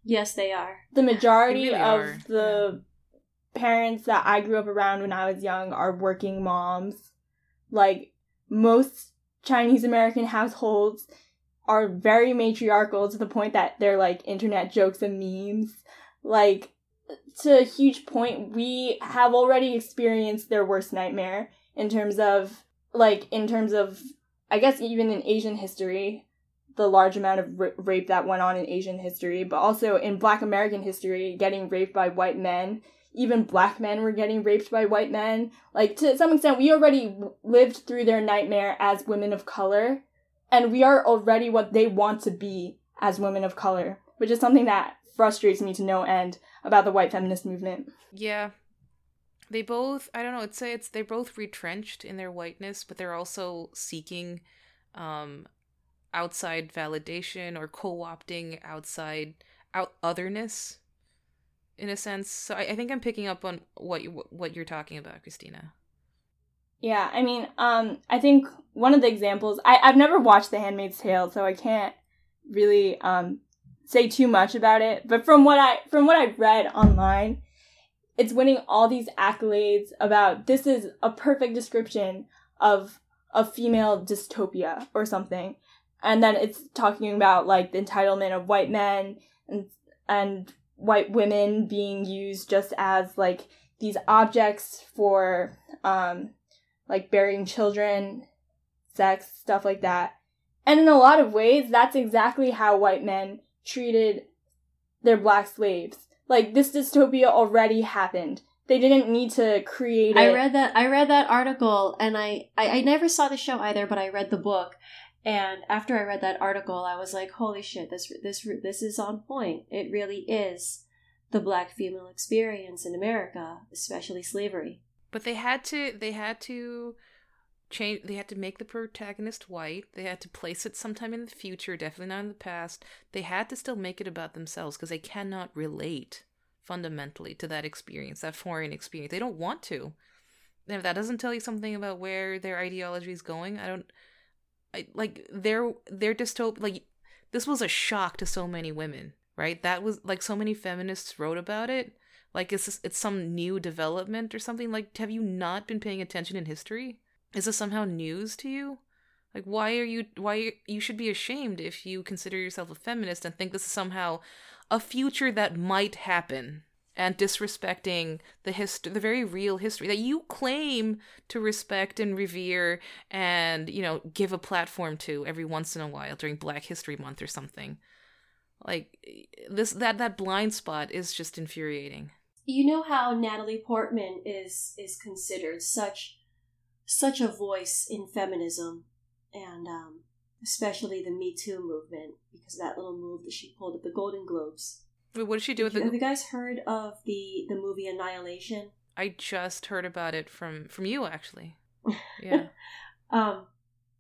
[SPEAKER 3] yes, they are.
[SPEAKER 5] The majority really of are. the yeah. parents that I grew up around when I was young are working moms like most Chinese American households are very matriarchal to the point that they're like internet jokes and memes. Like to a huge point, we have already experienced their worst nightmare in terms of like in terms of I guess even in Asian history, the large amount of r- rape that went on in Asian history, but also in Black American history, getting raped by white men. Even black men were getting raped by white men. Like, to some extent, we already lived through their nightmare as women of color, and we are already what they want to be as women of color, which is something that frustrates me to no end about the white feminist movement.
[SPEAKER 4] Yeah. They both, I don't know, it's say it's they're both retrenched in their whiteness, but they're also seeking um outside validation or co-opting outside out otherness in a sense. So I, I think I'm picking up on what you what you're talking about, Christina.
[SPEAKER 5] Yeah, I mean, um, I think one of the examples I, I've never watched The Handmaid's Tale, so I can't really um say too much about it. But from what I from what I've read online, it's winning all these accolades about this is a perfect description of a female dystopia or something. And then it's talking about like the entitlement of white men and and white women being used just as like these objects for um like burying children, sex, stuff like that. And in a lot of ways, that's exactly how white men treated their black slaves. Like this dystopia already happened. They didn't need to create it.
[SPEAKER 3] I read that I read that article and I, I, I never saw the show either, but I read the book. And after I read that article, I was like, "Holy shit! This this this is on point. It really is the black female experience in America, especially slavery."
[SPEAKER 4] But they had to they had to change they had to make the protagonist white. They had to place it sometime in the future, definitely not in the past. They had to still make it about themselves because they cannot relate fundamentally to that experience, that foreign experience. They don't want to. And if that doesn't tell you something about where their ideology is going, I don't I, like their their dystopia like this was a shock to so many women, right? That was like so many feminists wrote about it like, is this, it's some new development or something? Like, have you not been paying attention in history? Is this somehow news to you? Like, why are you, why, you should be ashamed if you consider yourself a feminist and think this is somehow a future that might happen and disrespecting the history, the very real history that you claim to respect and revere and, you know, give a platform to every once in a while during Black History Month or something. Like, this, that, that blind spot is just infuriating
[SPEAKER 3] you know how Natalie Portman is is considered such such a voice in feminism and um, especially the Me Too movement because that little move that she pulled at the Golden Globes.
[SPEAKER 4] Wait, what did she do with
[SPEAKER 3] it? Have
[SPEAKER 4] the...
[SPEAKER 3] you guys heard of the the movie Annihilation?
[SPEAKER 4] I just heard about it from from you actually. Yeah.
[SPEAKER 3] um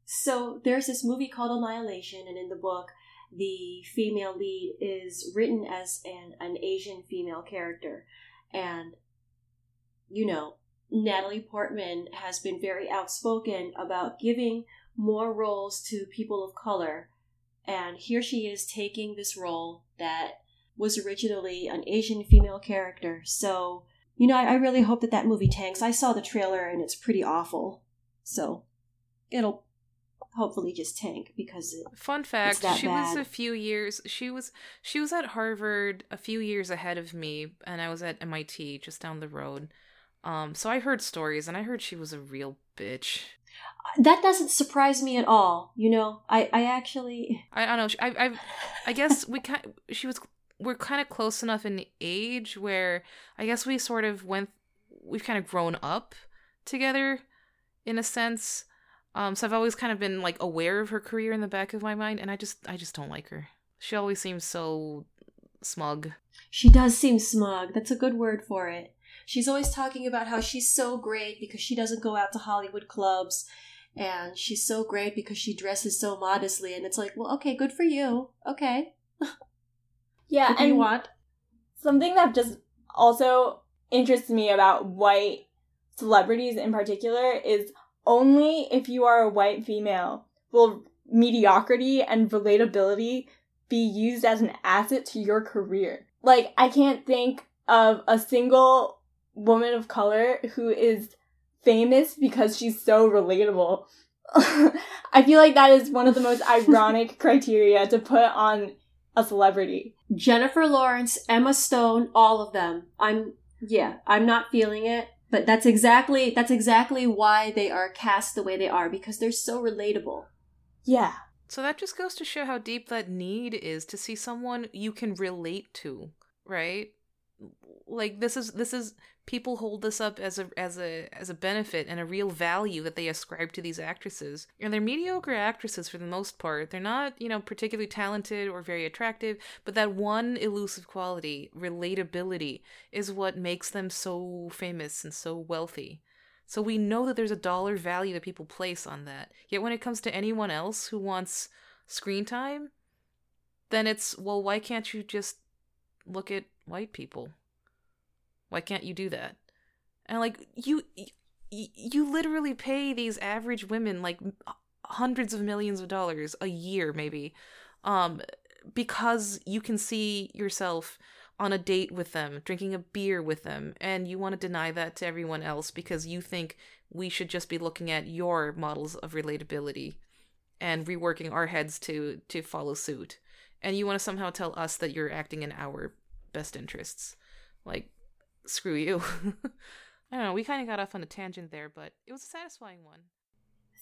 [SPEAKER 3] so there's this movie called Annihilation and in the book the female lead is written as an, an Asian female character and, you know, Natalie Portman has been very outspoken about giving more roles to people of color. And here she is taking this role that was originally an Asian female character. So, you know, I, I really hope that that movie tanks. I saw the trailer and it's pretty awful. So, it'll hopefully just tank because it,
[SPEAKER 4] fun fact she bad. was a few years she was she was at harvard a few years ahead of me and i was at mit just down the road um so i heard stories and i heard she was a real bitch
[SPEAKER 3] that doesn't surprise me at all you know i i actually
[SPEAKER 4] i, I don't know i i i guess we kind she was we're kind of close enough in age where i guess we sort of went we've kind of grown up together in a sense um, so I've always kind of been like aware of her career in the back of my mind, and I just I just don't like her. She always seems so smug.
[SPEAKER 3] She does seem smug. That's a good word for it. She's always talking about how she's so great because she doesn't go out to Hollywood clubs, and she's so great because she dresses so modestly. And it's like, well, okay, good for you. Okay.
[SPEAKER 5] yeah,
[SPEAKER 3] and you want?
[SPEAKER 5] Something that just also interests me about white celebrities in particular is only if you are a white female will mediocrity and relatability be used as an asset to your career. Like, I can't think of a single woman of color who is famous because she's so relatable. I feel like that is one of the most ironic criteria to put on a celebrity.
[SPEAKER 3] Jennifer Lawrence, Emma Stone, all of them. I'm yeah, I'm not feeling it. But that's exactly that's exactly why they are cast the way they are because they're so relatable.
[SPEAKER 5] Yeah.
[SPEAKER 4] So that just goes to show how deep that need is to see someone you can relate to, right? Like this is this is people hold this up as a as a as a benefit and a real value that they ascribe to these actresses. And they're mediocre actresses for the most part. They're not, you know, particularly talented or very attractive, but that one elusive quality, relatability, is what makes them so famous and so wealthy. So we know that there's a dollar value that people place on that. Yet when it comes to anyone else who wants screen time, then it's, well, why can't you just look at white people? Why can't you do that? And like you you literally pay these average women like hundreds of millions of dollars a year maybe um because you can see yourself on a date with them, drinking a beer with them, and you want to deny that to everyone else because you think we should just be looking at your models of relatability and reworking our heads to to follow suit. And you want to somehow tell us that you're acting in our best interests. Like screw you. I don't know, we kind of got off on a tangent there, but it was a satisfying one.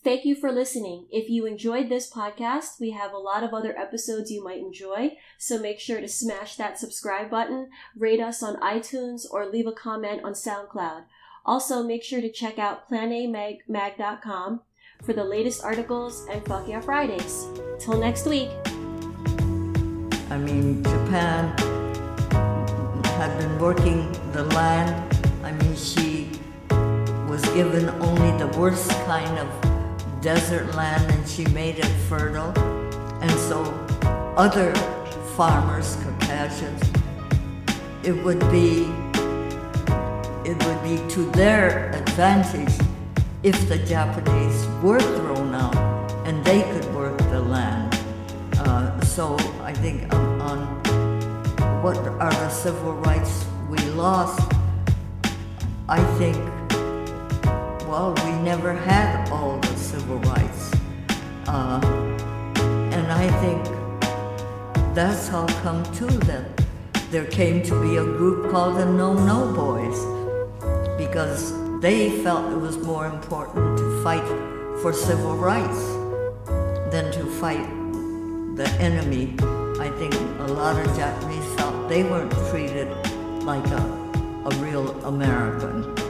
[SPEAKER 3] Thank you for listening. If you enjoyed this podcast, we have a lot of other episodes you might enjoy, so make sure to smash that subscribe button, rate us on iTunes, or leave a comment on SoundCloud. Also, make sure to check out planamag.com for the latest articles and Fuck Yeah Fridays. Till next week.
[SPEAKER 2] I mean, Japan had been working the land. I mean, she was given only the worst kind of desert land and she made it fertile. And so other farmers, Caucasians, it would be it would be to their advantage if the Japanese were thrown out and they could work the land. Uh, so I think on, on what are the civil rights we lost, I think well, we never had all the civil rights. Uh, and I think that's how come too that there came to be a group called the No No Boys because they felt it was more important to fight for civil rights than to fight the enemy. I think a lot of Japanese felt they weren't treated like a, a real American.